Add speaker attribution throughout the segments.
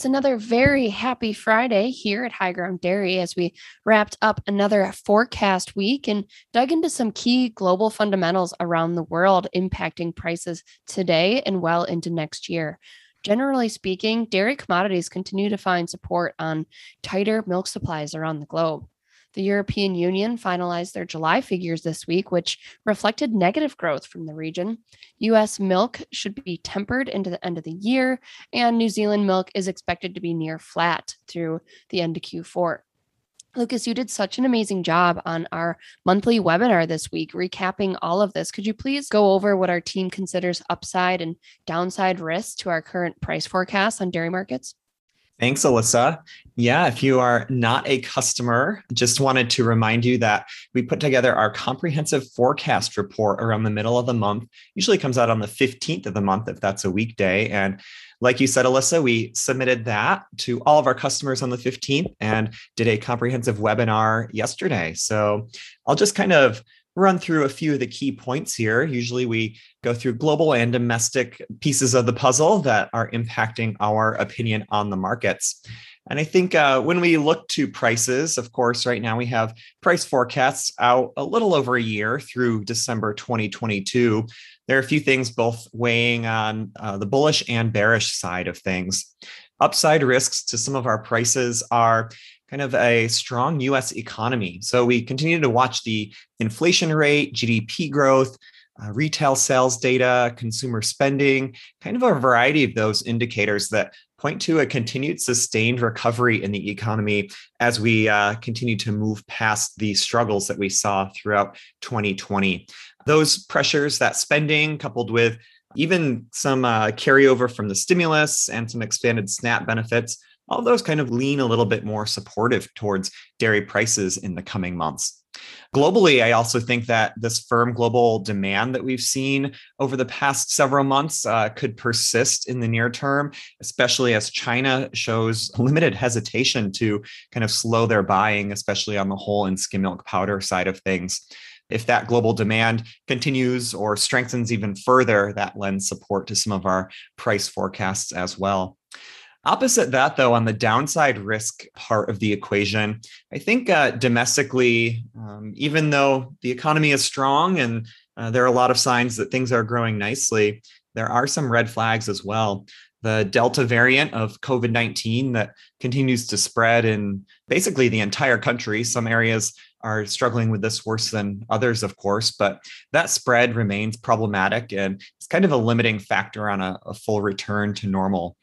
Speaker 1: It's another very happy Friday here at High Ground Dairy as we wrapped up another forecast week and dug into some key global fundamentals around the world impacting prices today and well into next year. Generally speaking, dairy commodities continue to find support on tighter milk supplies around the globe. The European Union finalized their July figures this week, which reflected negative growth from the region. US milk should be tempered into the end of the year, and New Zealand milk is expected to be near flat through the end of Q4. Lucas, you did such an amazing job on our monthly webinar this week, recapping all of this. Could you please go over what our team considers upside and downside risks to our current price forecasts on dairy markets?
Speaker 2: Thanks, Alyssa. Yeah, if you are not a customer, just wanted to remind you that we put together our comprehensive forecast report around the middle of the month. Usually comes out on the 15th of the month if that's a weekday. And like you said, Alyssa, we submitted that to all of our customers on the 15th and did a comprehensive webinar yesterday. So I'll just kind of run through a few of the key points here. Usually we go through global and domestic pieces of the puzzle that are impacting our opinion on the markets. And I think uh, when we look to prices, of course, right now we have price forecasts out a little over a year through December 2022. There are a few things both weighing on uh, the bullish and bearish side of things. Upside risks to some of our prices are kind of a strong US economy. So we continue to watch the inflation rate, GDP growth, uh, retail sales data, consumer spending, kind of a variety of those indicators that point to a continued sustained recovery in the economy as we uh, continue to move past the struggles that we saw throughout 2020. Those pressures, that spending, coupled with even some uh, carryover from the stimulus and some expanded SNAP benefits, all those kind of lean a little bit more supportive towards dairy prices in the coming months. Globally, I also think that this firm global demand that we've seen over the past several months uh, could persist in the near term, especially as China shows limited hesitation to kind of slow their buying, especially on the whole and skim milk powder side of things. If that global demand continues or strengthens even further, that lends support to some of our price forecasts as well. Opposite that, though, on the downside risk part of the equation, I think uh, domestically, um, even though the economy is strong and uh, there are a lot of signs that things are growing nicely, there are some red flags as well. The Delta variant of COVID 19 that continues to spread in basically the entire country. Some areas are struggling with this worse than others, of course, but that spread remains problematic and it's kind of a limiting factor on a, a full return to normal.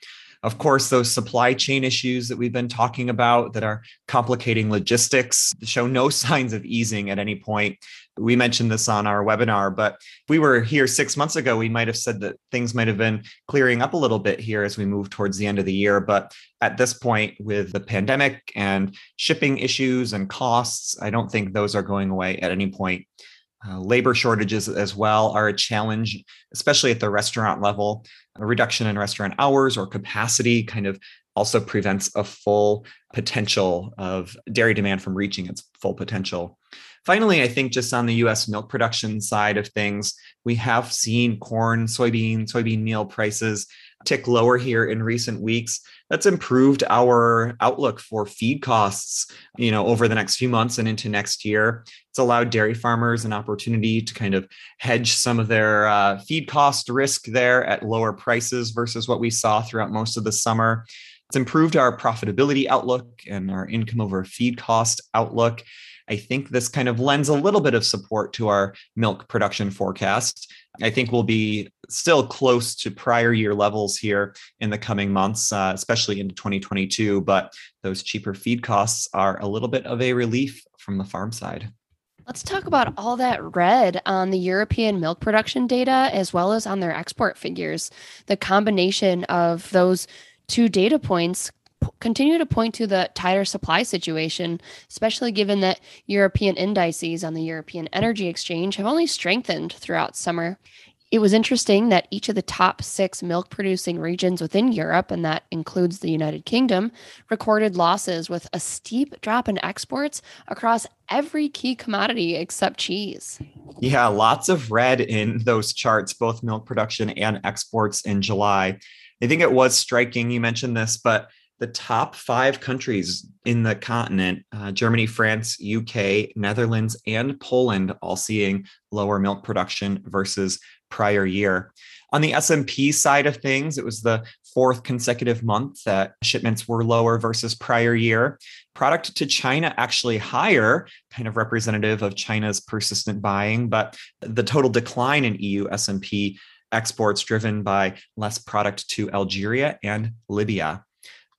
Speaker 2: Of course, those supply chain issues that we've been talking about that are complicating logistics show no signs of easing at any point. We mentioned this on our webinar, but we were here six months ago, we might have said that things might have been clearing up a little bit here as we move towards the end of the year. But at this point, with the pandemic and shipping issues and costs, I don't think those are going away at any point. Uh, labor shortages as well are a challenge, especially at the restaurant level. A reduction in restaurant hours or capacity kind of also prevents a full potential of dairy demand from reaching its full potential. Finally, I think just on the US milk production side of things, we have seen corn, soybean, soybean meal prices tick lower here in recent weeks that's improved our outlook for feed costs you know over the next few months and into next year. It's allowed dairy farmers an opportunity to kind of hedge some of their uh, feed cost risk there at lower prices versus what we saw throughout most of the summer. It's improved our profitability outlook and our income over feed cost outlook I think this kind of lends a little bit of support to our milk production forecast. I think we'll be still close to prior year levels here in the coming months, uh, especially into 2022. But those cheaper feed costs are a little bit of a relief from the farm side.
Speaker 1: Let's talk about all that red on the European milk production data as well as on their export figures. The combination of those two data points continue to point to the tighter supply situation, especially given that European indices on the European Energy Exchange have only strengthened throughout summer. It was interesting that each of the top six milk producing regions within Europe, and that includes the United Kingdom, recorded losses with a steep drop in exports across every key commodity except cheese.
Speaker 2: Yeah, lots of red in those charts, both milk production and exports in July. I think it was striking. You mentioned this, but the top five countries in the continent uh, Germany, France, UK, Netherlands, and Poland all seeing lower milk production versus prior year. On the SMP side of things, it was the fourth consecutive month that shipments were lower versus prior year. Product to China actually higher, kind of representative of China's persistent buying, but the total decline in EU SMP exports driven by less product to Algeria and Libya.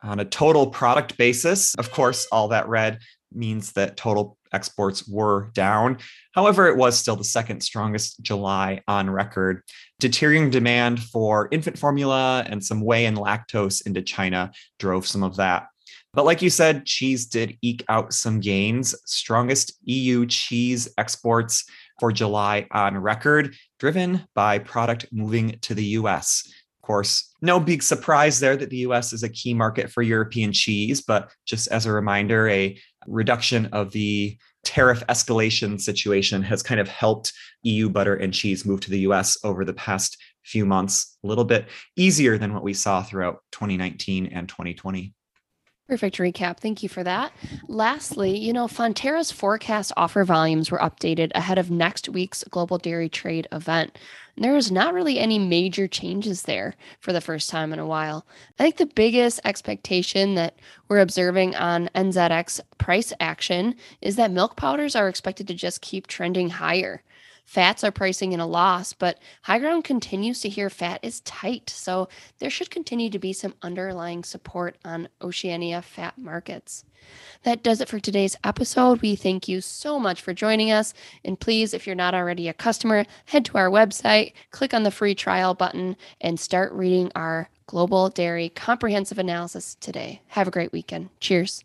Speaker 2: On a total product basis, of course, all that red means that total exports were down. However, it was still the second strongest July on record. Deteriorating demand for infant formula and some whey and lactose into China drove some of that. But like you said, cheese did eke out some gains. Strongest EU cheese exports for July on record, driven by product moving to the US. Of course, no big surprise there that the US is a key market for European cheese, but just as a reminder, a reduction of the tariff escalation situation has kind of helped EU butter and cheese move to the US over the past few months, a little bit easier than what we saw throughout 2019 and 2020.
Speaker 1: Perfect recap. Thank you for that. Lastly, you know, Fonterra's forecast offer volumes were updated ahead of next week's global dairy trade event. There is not really any major changes there for the first time in a while. I think the biggest expectation that we're observing on NZX price action is that milk powders are expected to just keep trending higher. Fats are pricing in a loss, but high ground continues to hear fat is tight. So there should continue to be some underlying support on Oceania fat markets. That does it for today's episode. We thank you so much for joining us. And please, if you're not already a customer, head to our website, click on the free trial button, and start reading our Global Dairy Comprehensive Analysis today. Have a great weekend. Cheers.